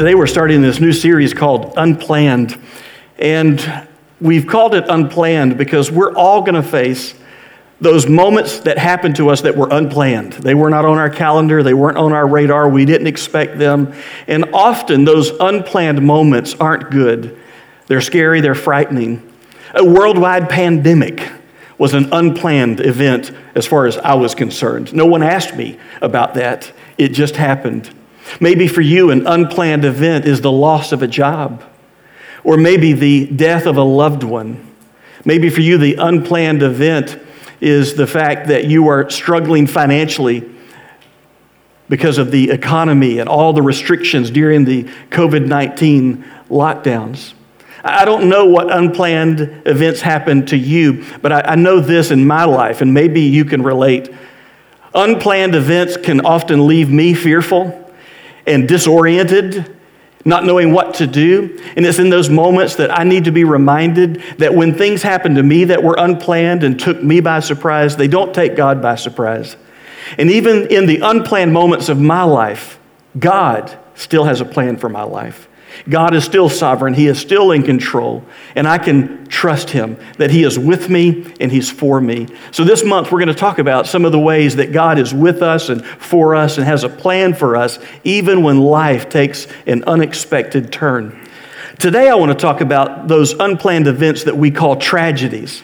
Today we're starting this new series called Unplanned. And we've called it Unplanned because we're all going to face those moments that happen to us that were unplanned. They were not on our calendar, they weren't on our radar, we didn't expect them. And often those unplanned moments aren't good. They're scary, they're frightening. A worldwide pandemic was an unplanned event as far as I was concerned. No one asked me about that, it just happened. Maybe for you, an unplanned event is the loss of a job, or maybe the death of a loved one. Maybe for you, the unplanned event is the fact that you are struggling financially because of the economy and all the restrictions during the COVID 19 lockdowns. I don't know what unplanned events happen to you, but I, know this in my life, and maybe you can relate. Unplanned events can often leave me fearful and disoriented, not knowing what to do. And it's in those moments that I need to be reminded that when things happen to me that were unplanned and took me by surprise, they don't take God by surprise. And even in the unplanned moments of my life, God still has a plan for my life. God is still sovereign. He is still in control. And I can trust Him that He is with me and He's for me. So, this month, we're going to talk about some of the ways that God is with us and for us and has a plan for us, even when life takes an unexpected turn. Today, I want to talk about those unplanned events that we call tragedies.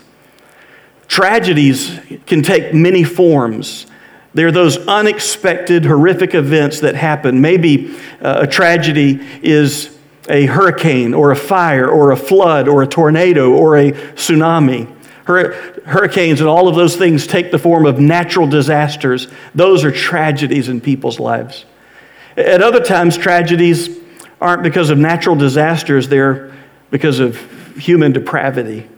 Tragedies can take many forms. They're those unexpected, horrific events that happen. Maybe uh, a tragedy is a hurricane or a fire or a flood or a tornado or a tsunami. Hurricanes and all of those things take the form of natural disasters. Those are tragedies in people's lives. At other times, tragedies aren't because of natural disasters, they're because of human depravity.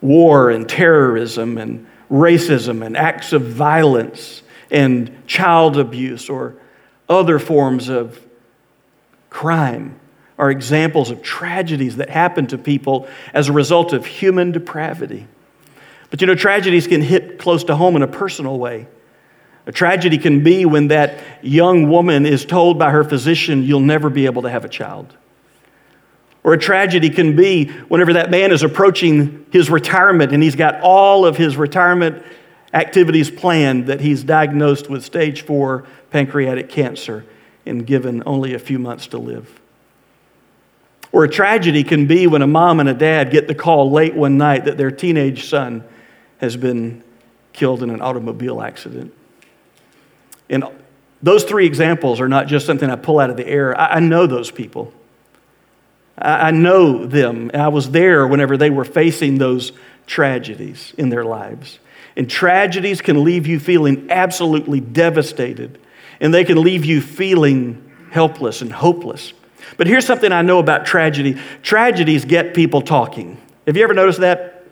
War and terrorism and racism and acts of violence and child abuse or other forms of crime are examples of tragedies that happen to people as a result of human depravity. But you know, tragedies can hit close to home in a personal way. A tragedy can be when that young woman is told by her physician, You'll never be able to have a child. Or a tragedy can be whenever that man is approaching his retirement and he's got all of his retirement activities planned that he's diagnosed with stage four pancreatic cancer and given only a few months to live. Or a tragedy can be when a mom and a dad get the call late one night that their teenage son has been killed in an automobile accident. And those three examples are not just something I pull out of the air. I, know those people. I, know them. I was there whenever they were facing those tragedies in their lives. And tragedies can leave you feeling absolutely devastated, and they can leave you feeling helpless and hopeless. But here's something I know about tragedy tragedies get people talking. Have you ever noticed that?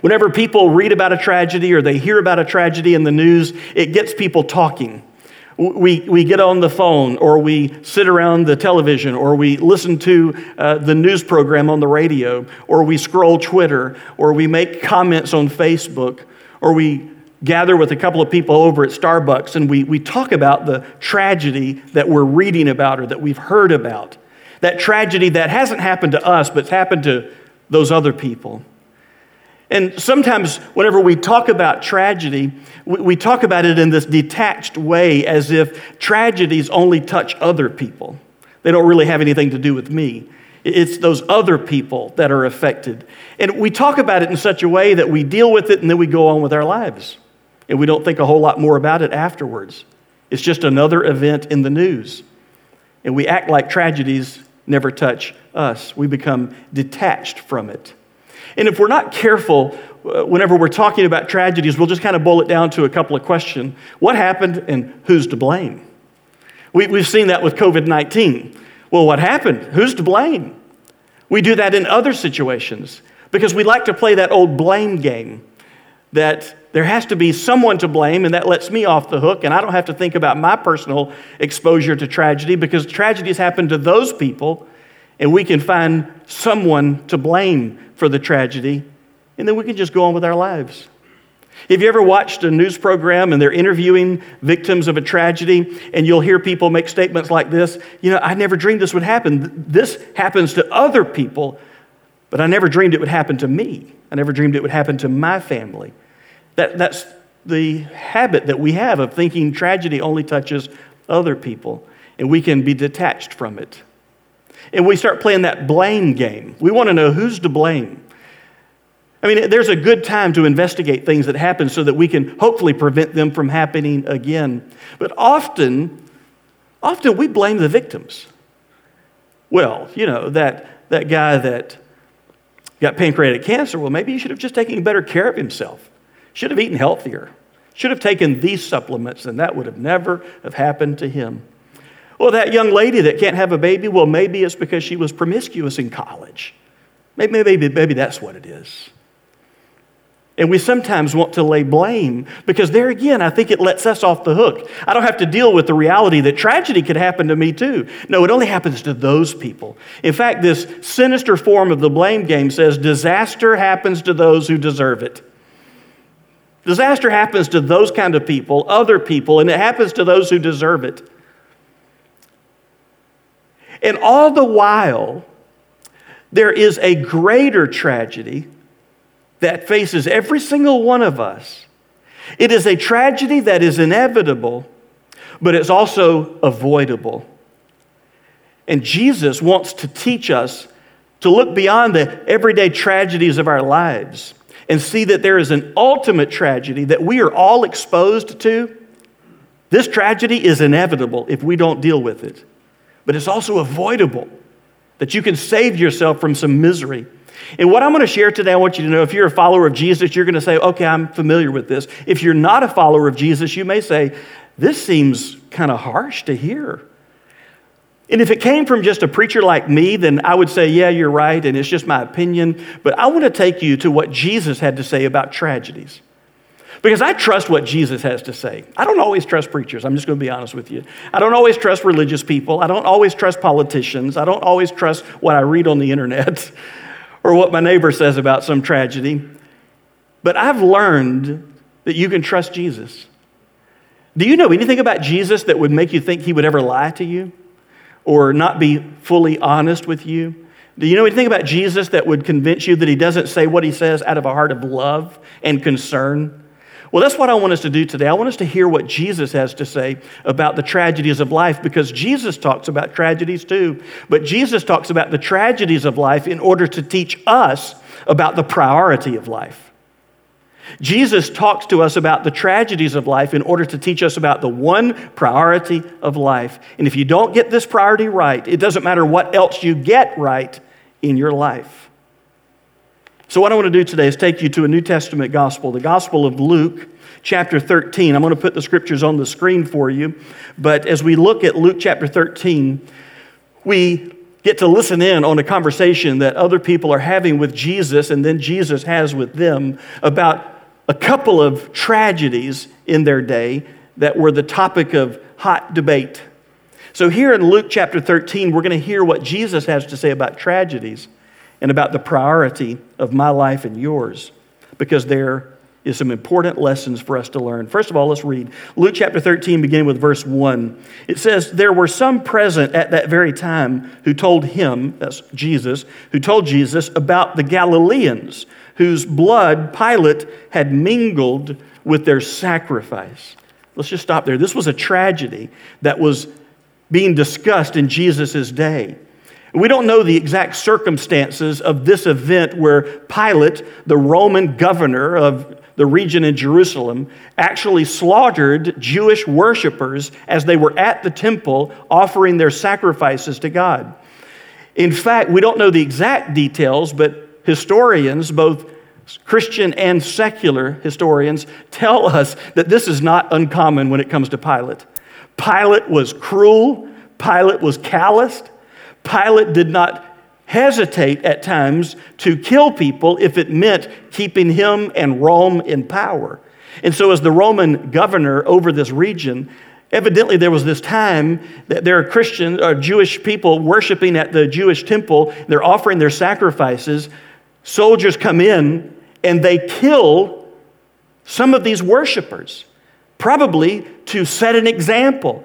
Whenever people read about a tragedy or they hear about a tragedy in the news, it gets people talking. We, we get on the phone or we sit around the television or we listen to uh, the news program on the radio or we scroll Twitter or we make comments on Facebook or we gather with a couple of people over at Starbucks and we, we talk about the tragedy that we're reading about or that we've heard about. That tragedy that hasn't happened to us, but it's happened to those other people. And sometimes, whenever we talk about tragedy, we, we talk about it in this detached way as if tragedies only touch other people. They don't really have anything to do with me. It's those other people that are affected. And we talk about it in such a way that we deal with it and then we go on with our lives and we don't think a whole lot more about it afterwards. It's just another event in the news. And we act like tragedies never touch us. We become detached from it. And if we're not careful, uh, whenever we're talking about tragedies, we'll just kind of boil it down to a couple of questions What happened and who's to blame? We, we've seen that with COVID 19. Well, what happened? Who's to blame? We do that in other situations because we like to play that old blame game that there has to be someone to blame, and that lets me off the hook, and I don't have to think about my personal exposure to tragedy because tragedies happen to those people, and we can find someone to blame for the tragedy, and then we can just go on with our lives. Have you ever watched a news program and they're interviewing victims of a tragedy and you'll hear people make statements like this? You know, I never dreamed this would happen. This happens to other people, but I never dreamed it would happen to me. I never dreamed it would happen to my family. That, that's the habit that we have of thinking tragedy only touches other people and we can be detached from it. And we start playing that blame game. We want to know who's to blame. I mean, there's a good time to investigate things that happen so that we can hopefully prevent them from happening again. But often, often we blame the victims. Well, you know, that, that guy that got pancreatic cancer, well, maybe he should have just taken better care of himself. Should have eaten healthier. Should have taken these supplements, and that would have never have happened to him. Well, that young lady that can't have a baby, well, maybe it's because she was promiscuous in college. Maybe, maybe, maybe that's what it is. And we sometimes want to lay blame because there again, I think it lets us off the hook. I don't have to deal with the reality that tragedy could happen to me too. No, it only happens to those people. In fact, this sinister form of the blame game says disaster happens to those who deserve it. Disaster happens to those kind of people, other people, and it happens to those who deserve it. And all the while, there is a greater tragedy that faces every single one of us. It is a tragedy that is inevitable, but it's also avoidable. And Jesus wants to teach us to look beyond the everyday tragedies of our lives and see that there is an ultimate tragedy that we are all exposed to. This tragedy is inevitable if we don't deal with it, but it's also avoidable, that you can save yourself from some misery and what I'm going to share today, I want you to know if you're a follower of Jesus, you're going to say, okay, I'm familiar with this. If you're not a follower of Jesus, you may say, this seems kind of harsh to hear. And if it came from just a preacher like me, then I would say, yeah, you're right, and it's just my opinion. But I want to take you to what Jesus had to say about tragedies. Because I trust what Jesus has to say. I don't always trust preachers. I'm just going to be honest with you. I don't always trust religious people. I don't always trust politicians. I don't always trust what I read on the internet. or what my neighbor says about some tragedy. But I've learned that you can trust Jesus. Do you know anything about Jesus that would make you think he would ever lie to you or not be fully honest with you? Do you know anything about Jesus that would convince you that he doesn't say what he says out of a heart of love and concern? Well, that's what I want us to do today. I want us to hear what Jesus has to say about the tragedies of life because Jesus talks about tragedies too. But Jesus talks about the tragedies of life in order to teach us about the priority of life. Jesus talks to us about the tragedies of life in order to teach us about the one priority of life. And if you don't get this priority right, it doesn't matter what else you get right in your life. So, what I want to do today is take you to a New Testament gospel, the Gospel of Luke, chapter 13. I'm going to put the scriptures on the screen for you. But as we look at Luke chapter 13, we get to listen in on a conversation that other people are having with Jesus and then Jesus has with them about a couple of tragedies in their day that were the topic of hot debate. So, here in Luke chapter 13, we're going to hear what Jesus has to say about tragedies and about the priority of my life and yours because there is some important lessons for us to learn. First of all, let's read Luke chapter 13, beginning with verse 1. It says, There were some present at that very time who told him, that's Jesus, who told Jesus about the Galileans whose blood Pilate had mingled with their sacrifice. Let's just stop there. This was a tragedy that was being discussed in Jesus' day. We don't know the exact circumstances of this event where Pilate, the Roman governor of the region in Jerusalem, actually slaughtered Jewish worshippers as they were at the temple offering their sacrifices to God. In fact, we don't know the exact details, but historians, both Christian and secular historians, tell us that this is not uncommon when it comes to Pilate. Pilate was cruel, Pilate was calloused. Pilate did not hesitate at times to kill people if it meant keeping him and Rome in power. And so, as the Roman governor over this region, evidently there was this time that there are Christian or uh, Jewish people worshiping at the Jewish temple. They're offering their sacrifices. Soldiers come in and they kill some of these worshipers, probably to set an example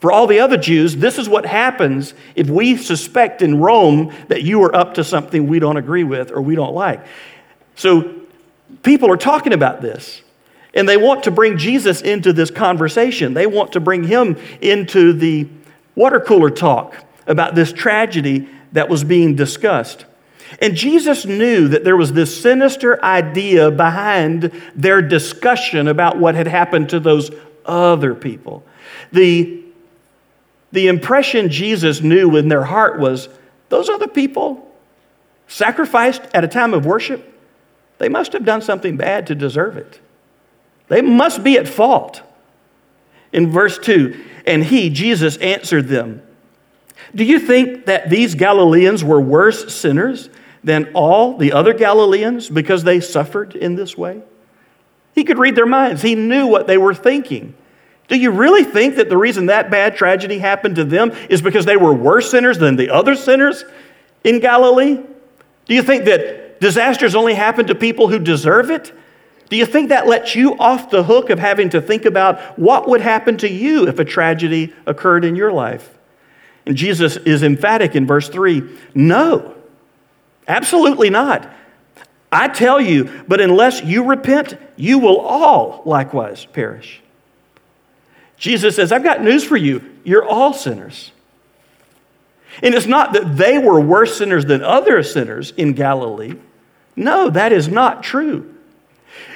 for all the other Jews. This is what happens if we suspect in Rome that you are up to something we don't agree with or we don't like. So people are talking about this. And they want to bring Jesus into this conversation. They want to bring him into the water cooler talk about this tragedy that was being discussed. And Jesus knew that there was this sinister idea behind their discussion about what had happened to those other people. The, the impression Jesus knew in their heart was those other people sacrificed at a time of worship, they must have done something bad to deserve it. They must be at fault. In verse 2, and he, Jesus, answered them Do you think that these Galileans were worse sinners than all the other Galileans because they suffered in this way? He could read their minds, he knew what they were thinking. Do you really think that the reason that bad tragedy happened to them is because they were worse sinners than the other sinners in Galilee? Do you think that disasters only happen to people who deserve it? Do you think that lets you off the hook of having to think about what would happen to you if a tragedy occurred in your life? And Jesus is emphatic in verse 3 no, absolutely not. I tell you, but unless you repent, you will all likewise perish. Jesus says, I've got news for you. You're all sinners. And it's not that they were worse sinners than other sinners in Galilee. No, that is not true.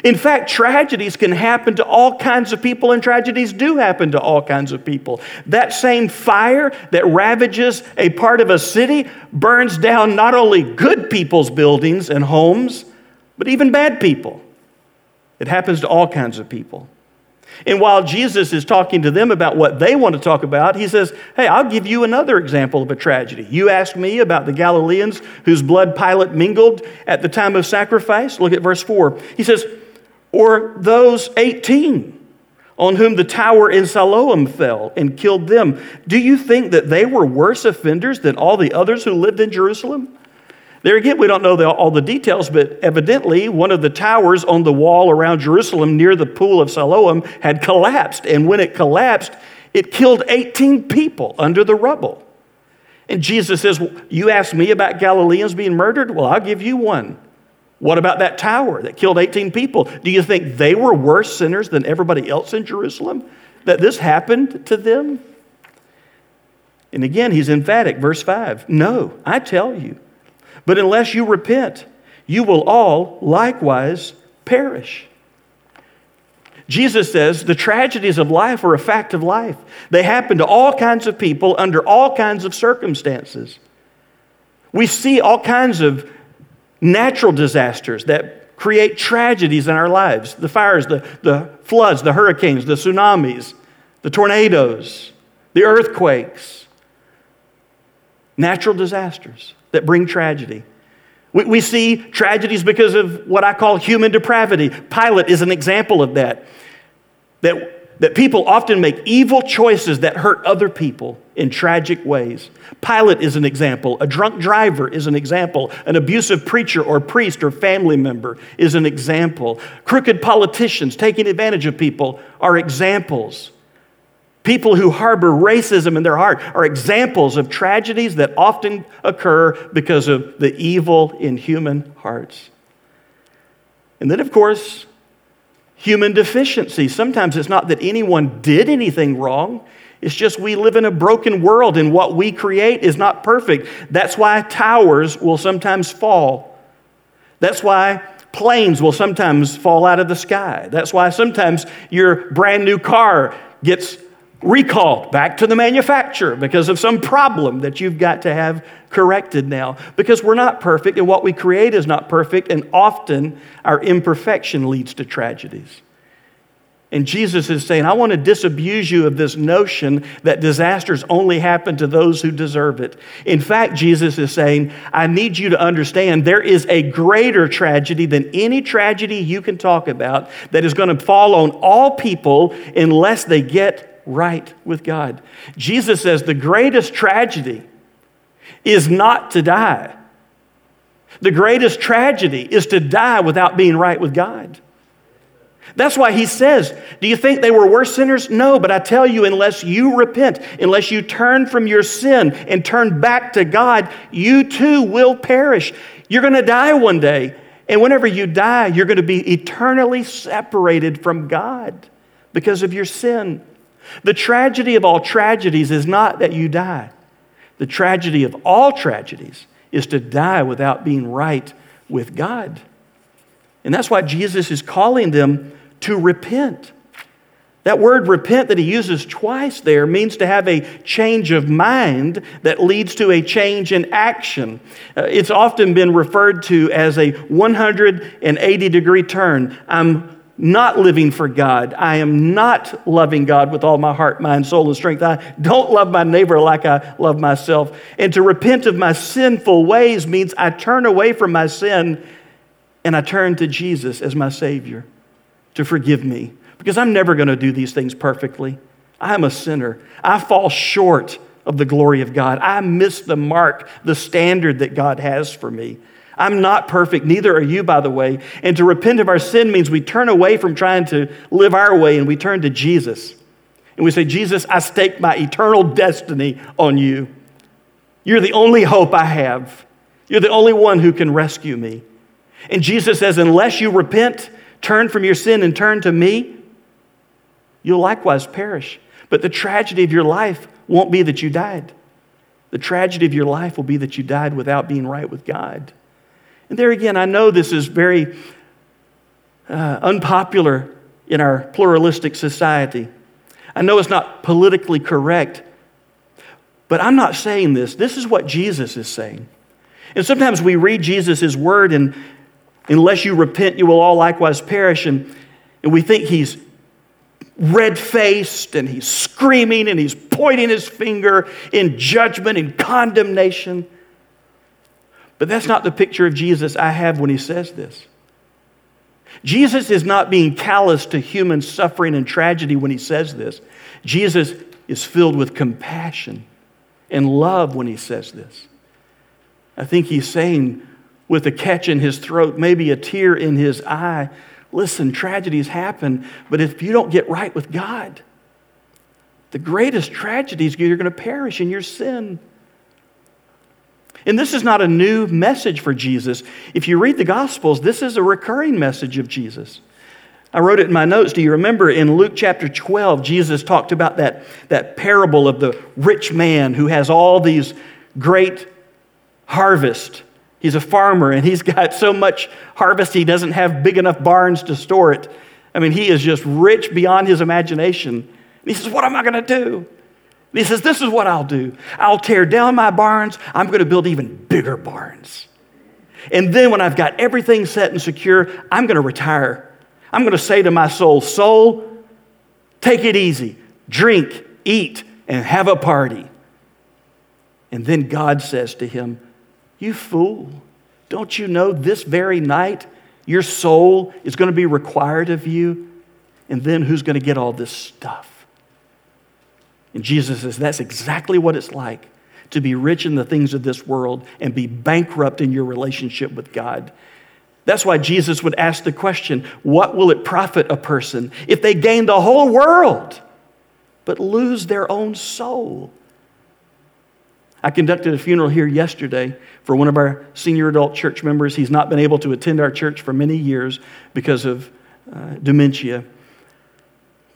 In fact, tragedies can happen to all kinds of people, and tragedies do happen to all kinds of people. That same fire that ravages a part of a city burns down not only good people's buildings and homes, but even bad people. It happens to all kinds of people. And while Jesus is talking to them about what they want to talk about, he says, Hey, I'll give you another example of a tragedy. You asked me about the Galileans whose blood Pilate mingled at the time of sacrifice. Look at verse 4. He says, Or those 18 on whom the tower in Siloam fell and killed them. Do you think that they were worse offenders than all the others who lived in Jerusalem? There again, we don't know the, all the details, but evidently one of the towers on the wall around Jerusalem near the pool of Siloam had collapsed. And when it collapsed, it killed 18 people under the rubble. And Jesus says, You asked me about Galileans being murdered? Well, I'll give you one. What about that tower that killed 18 people? Do you think they were worse sinners than everybody else in Jerusalem? That this happened to them? And again, he's emphatic. Verse 5 No, I tell you. But unless you repent, you will all likewise perish. Jesus says the tragedies of life are a fact of life. They happen to all kinds of people under all kinds of circumstances. We see all kinds of natural disasters that create tragedies in our lives the fires, the, the floods, the hurricanes, the tsunamis, the tornadoes, the earthquakes, natural disasters that bring tragedy. We, we see tragedies because of what I call human depravity. Pilate is an example of that. That, that people often make evil choices that hurt other people in tragic ways. Pilate is an example. A drunk driver is an example. An abusive preacher or priest or family member is an example. Crooked politicians taking advantage of people are examples. People who harbor racism in their heart are examples of tragedies that often occur because of the evil in human hearts. And then, of course, human deficiency. Sometimes it's not that anyone did anything wrong, it's just we live in a broken world and what we create is not perfect. That's why towers will sometimes fall. That's why planes will sometimes fall out of the sky. That's why sometimes your brand new car gets recalled back to the manufacturer because of some problem that you've got to have corrected now. Because we're not perfect, and what we create is not perfect, and often our imperfection leads to tragedies. And Jesus is saying, I want to disabuse you of this notion that disasters only happen to those who deserve it. In fact, Jesus is saying, I need you to understand there is a greater tragedy than any tragedy you can talk about that is going to fall on all people unless they get right with God. Jesus says the greatest tragedy is not to die. The greatest tragedy is to die without being right with God. That's why he says, Do you think they were worse sinners? No, but I tell you, unless you repent, unless you turn from your sin and turn back to God, you too will perish. You're going to die one day. And whenever you die, you're going to be eternally separated from God because of your sin. The tragedy of all tragedies is not that you die, the tragedy of all tragedies is to die without being right with God. And that's why Jesus is calling them to repent. That word repent that he uses twice there means to have a change of mind that leads to a change in action. Uh, it's often been referred to as a 180 degree turn. I'm not living for God. I am not loving God with all my heart, mind, soul, and strength. I don't love my neighbor like I love myself. And to repent of my sinful ways means I turn away from my sin and I turn to Jesus as my Savior to forgive me because I'm never going to do these things perfectly. I'm a sinner. I fall short of the glory of God. I miss the mark, the standard that God has for me. I'm not perfect, neither are you, by the way. And to repent of our sin means we turn away from trying to live our way and we turn to Jesus. And we say, Jesus, I stake my eternal destiny on you. You're the only hope I have. You're the only one who can rescue me. And Jesus says, unless you repent, turn from your sin and turn to me, you'll likewise perish. But the tragedy of your life won't be that you died. The tragedy of your life will be that you died without being right with God. And there again, I know this is very uh, unpopular in our pluralistic society. I know it's not politically correct, but I'm not saying this. This is what Jesus is saying. And sometimes we read Jesus' word and Unless you repent, you will all likewise perish. And, and we think he's red faced and he's screaming and he's pointing his finger in judgment and condemnation. But that's not the picture of Jesus I have when he says this. Jesus is not being callous to human suffering and tragedy when he says this. Jesus is filled with compassion and love when he says this. I think he's saying, with a catch in his throat, maybe a tear in his eye. Listen, tragedies happen, but if you don't get right with God, the greatest tragedies, you're going to perish in your sin. And this is not a new message for Jesus. If you read the Gospels, this is a recurring message of Jesus. I wrote it in my notes. Do you remember in Luke chapter 12, Jesus talked about that, that parable of the rich man who has all these great harvest He's a farmer and he's got so much harvest he doesn't have big enough barns to store it. I mean, he is just rich beyond his imagination. And he says, What am I going to do? He says, This is what I'll do. I'll tear down my barns. I'm going to build even bigger barns. And then when I've got everything set and secure, I'm going to retire. I'm going to say to my soul, Soul, take it easy, drink, eat, and have a party. And then God says to him, you fool. Don't you know this very night your soul is going to be required of you? And then who's going to get all this stuff? And Jesus says that's exactly what it's like to be rich in the things of this world and be bankrupt in your relationship with God. That's why Jesus would ask the question what will it profit a person if they gain the whole world but lose their own soul? I conducted a funeral here yesterday for one of our senior adult church members. He's not been able to attend our church for many years because of uh, dementia.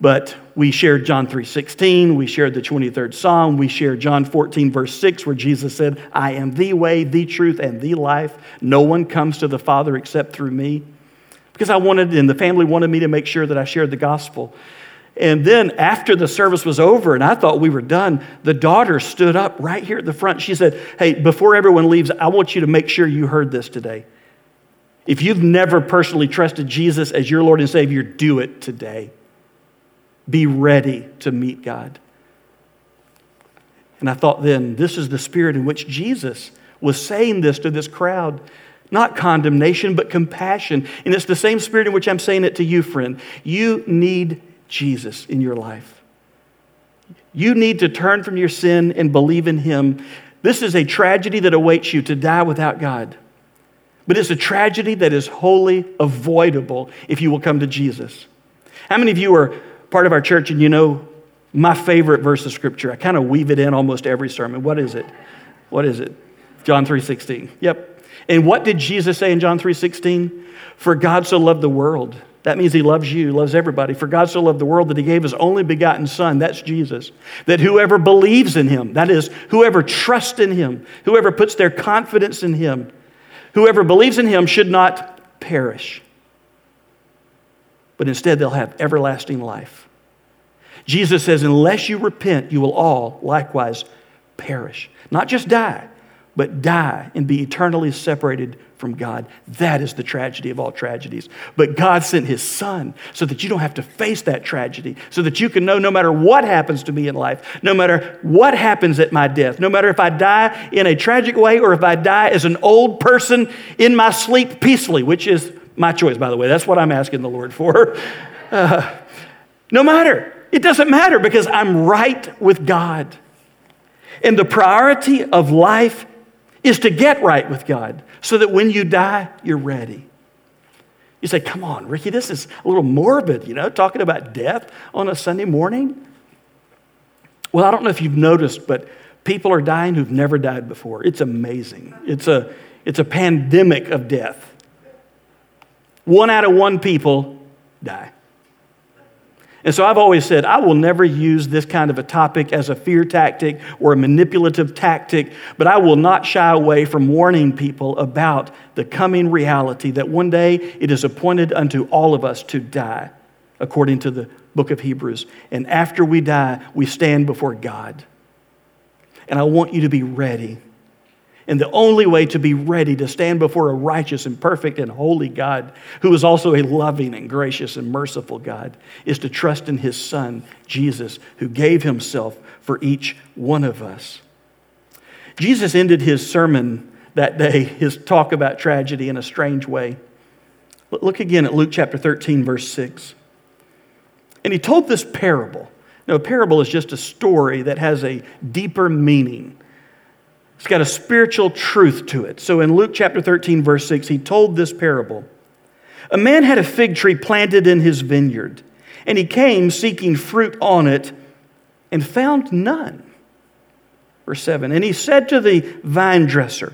But we shared John 3:16, we shared the 23rd Psalm, we shared John 14 verse 6 where Jesus said, "I am the way, the truth and the life. No one comes to the Father except through me." Because I wanted and the family wanted me to make sure that I shared the gospel. And then after the service was over and I thought we were done, the daughter stood up right here at the front. She said, Hey, before everyone leaves, I want you to make sure you heard this today. If you've never personally trusted Jesus as your Lord and Savior, do it today. Be ready to meet God. And I thought then, this is the spirit in which Jesus was saying this to this crowd. Not condemnation, but compassion. And it's the same spirit in which I'm saying it to you, friend. You need Jesus in your life. You need to turn from your sin and believe in Him. This is a tragedy that awaits you to die without God. But it's a tragedy that is wholly avoidable if you will come to Jesus. How many of you are part of our church and you know my favorite verse of scripture? I kind of weave it in almost every sermon. What is it? What is it? John 3:16. Yep. And what did Jesus say in John 3:16? For God so loved the world. That means he loves you, loves everybody. For God so loved the world that he gave his only begotten son, that's Jesus, that whoever believes in him, that is whoever trusts in him, whoever puts their confidence in him, whoever believes in him should not perish, but instead they'll have everlasting life. Jesus says, unless you repent, you will all likewise perish. Not just die, but die and be eternally separated from God. That is the tragedy of all tragedies. But God sent His Son so that you don't have to face that tragedy, so that you can know no matter what happens to me in life, no matter what happens at my death, no matter if I die in a tragic way or if I die as an old person in my sleep peacefully, which is my choice, by the way. That's what I'm asking the Lord for. Uh, no matter. It doesn't matter because I'm right with God. And the priority of life is to get right with God so that when you die, you're ready. You say, come on, Ricky, this is a little morbid, you know, talking about death on a Sunday morning. Well, I don't know if you've noticed, but people are dying who've never died before. It's amazing. It's a, it's a pandemic of death. One out of one people die. And so I've always said, I will never use this kind of a topic as a fear tactic or a manipulative tactic, but I will not shy away from warning people about the coming reality that one day it is appointed unto all of us to die, according to the book of Hebrews. And after we die, we stand before God. And I want you to be ready. And the only way to be ready to stand before a righteous and perfect and holy God, who is also a loving and gracious and merciful God, is to trust in his Son, Jesus, who gave himself for each one of us. Jesus ended his sermon that day, his talk about tragedy, in a strange way. Look again at Luke chapter 13, verse 6. And he told this parable. Now, a parable is just a story that has a deeper meaning it's got a spiritual truth to it. So in Luke chapter 13, verse 6, he told this parable A man had a fig tree planted in his vineyard, and he came seeking fruit on it and found none. Verse 7 And he said to the vine dresser,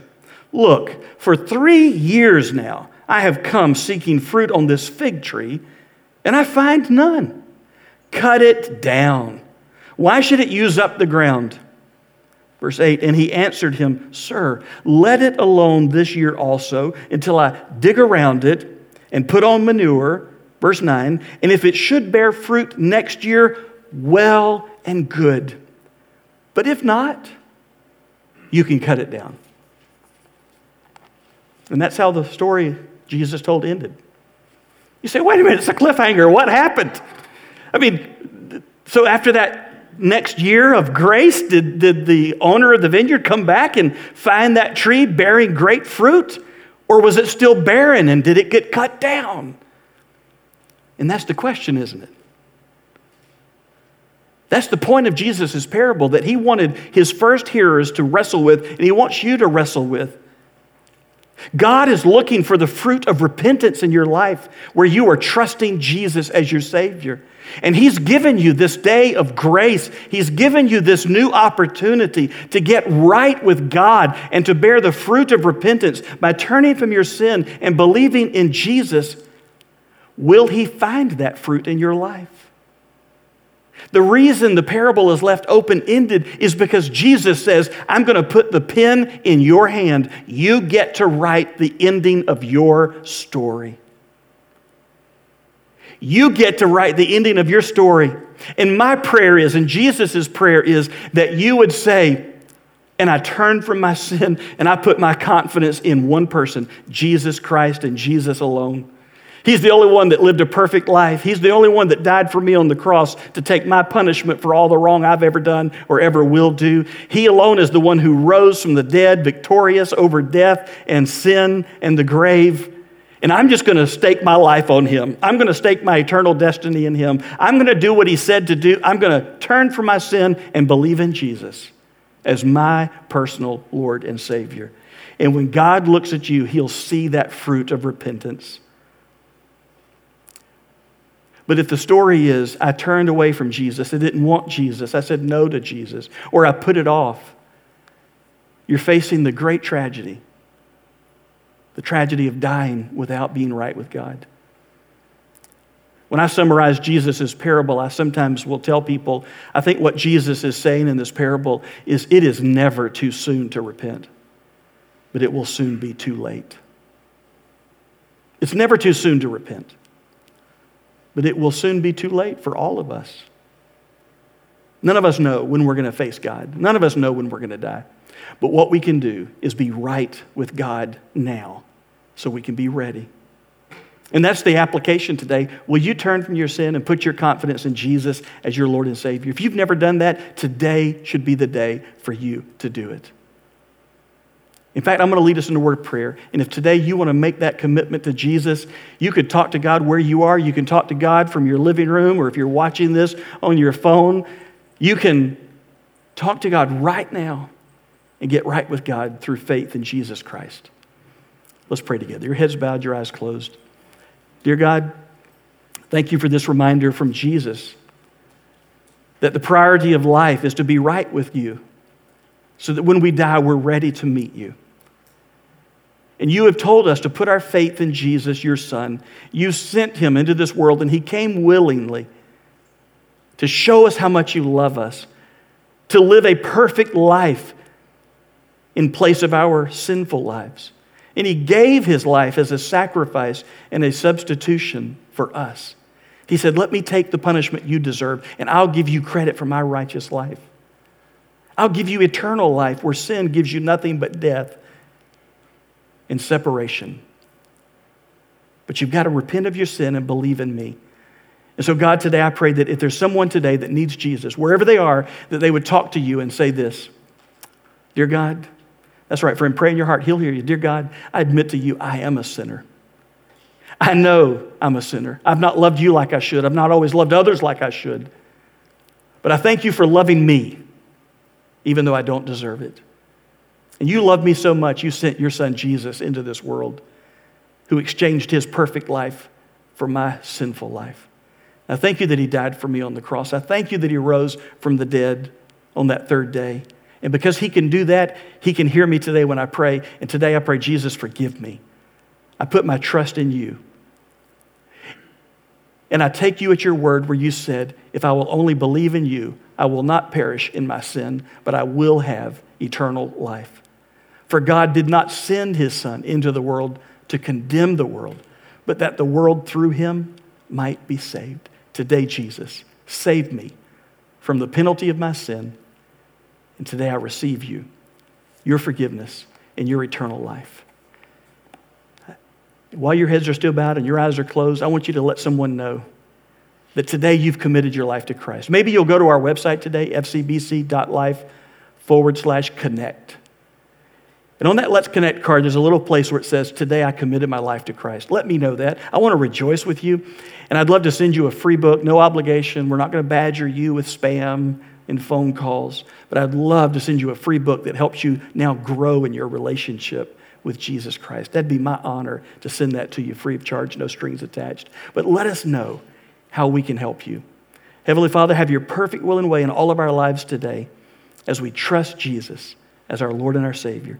Look, for three years now I have come seeking fruit on this fig tree, and I find none. Cut it down. Why should it use up the ground? Verse 8, and he answered him, Sir, let it alone this year also until I dig around it and put on manure. Verse 9, and if it should bear fruit next year, well and good. But if not, you can cut it down. And that's how the story Jesus told ended. You say, wait a minute, it's a cliffhanger. What happened? I mean, so after that next year of grace, did, did the owner of the vineyard come back and find that tree bearing great fruit? Or was it still barren and did it get cut down? And that's the question, isn't it? That's the point of Jesus' parable that he wanted his first hearers to wrestle with, and he wants you to wrestle with. God is looking for the fruit of repentance in your life where you are trusting Jesus as your Savior. And He's given you this day of grace. He's given you this new opportunity to get right with God and to bear the fruit of repentance by turning from your sin and believing in Jesus. Will He find that fruit in your life? The reason the parable is left open ended is because Jesus says, I'm going to put the pen in your hand. You get to write the ending of your story. You get to write the ending of your story. And my prayer is, and Jesus' prayer is, that you would say, and I turn from my sin and I put my confidence in one person, Jesus Christ and Jesus alone. He's the only one that lived a perfect life. He's the only one that died for me on the cross to take my punishment for all the wrong I've ever done or ever will do. He alone is the one who rose from the dead, victorious over death and sin and the grave. And I'm just going to stake my life on him. I'm going to stake my eternal destiny in him. I'm going to do what he said to do. I'm going to turn from my sin and believe in Jesus as my personal Lord and Savior. And when God looks at you, he'll see that fruit of repentance. But if the story is, I turned away from Jesus, I didn't want Jesus, I said no to Jesus, or I put it off, you're facing the great tragedy the tragedy of dying without being right with God. When I summarize Jesus' parable, I sometimes will tell people I think what Jesus is saying in this parable is it is never too soon to repent, but it will soon be too late. It's never too soon to repent, but it will soon be too late for all of us. None of us know when we're going to face God, none of us know when we're going to die. But what we can do is be right with God now so we can be ready. And that's the application today. Will you turn from your sin and put your confidence in Jesus as your Lord and Savior? If you've never done that, today should be the day for you to do it. In fact, I'm going to lead us in a word of prayer. And if today you want to make that commitment to Jesus, you could talk to God where you are. You can talk to God from your living room, or if you're watching this on your phone, you can talk to God right now and get right with God through faith in Jesus Christ. Let's pray together. Your heads bowed, your eyes closed. Dear God, thank you for this reminder from Jesus that the priority of life is to be right with you so that when we die, we're ready to meet you. And you have told us to put our faith in Jesus, your Son. You sent him into this world, and he came willingly to show us how much you love us, to live a perfect life in place of our sinful lives. And he gave his life as a sacrifice and a substitution for us. He said, Let me take the punishment you deserve, and I'll give you credit for my righteous life. I'll give you eternal life where sin gives you nothing but death and separation. But you've got to repent of your sin and believe in me. And so, God, today I pray that if there's someone today that needs Jesus, wherever they are, that they would talk to you and say this Dear God, that's right, friend, pray in your heart. He'll hear you. Dear God, I admit to you, I am a sinner. I know I'm a sinner. I've not loved you like I should. I've not always loved others like I should. But I thank you for loving me, even though I don't deserve it. And you love me so much, you sent your son Jesus into this world, who exchanged his perfect life for my sinful life. I thank you that he died for me on the cross. I thank you that he rose from the dead on that third day. And because He can do that, He can hear me today when I pray. And today I pray, Jesus, forgive me. I put my trust in you. And I take you at your word where you said, if I will only believe in you, I will not perish in my sin, but I will have eternal life. For God did not send his Son into the world to condemn the world, but that the world through him might be saved. Today, Jesus, save me from the penalty of my sin and today I receive you, your forgiveness, and your eternal life. While your heads are still bowed and your eyes are closed, I want you to let someone know that today you've committed your life to Christ. Maybe you'll go to our website today, fcbc.life forward slash connect. And on that Let's Connect card, there's a little place where it says, Today I committed my life to Christ. Let me know that. I want to rejoice with you. And I'd love to send you a free book, no obligation. We're not going to badger you with spam and phone calls. But I'd love to send you a free book that helps you now grow in your relationship with Jesus Christ. That'd be my honor to send that to you free of charge, no strings attached. But let us know how we can help you. Heavenly Father, have your perfect will and way in all of our lives today as we trust Jesus as our Lord and our Savior.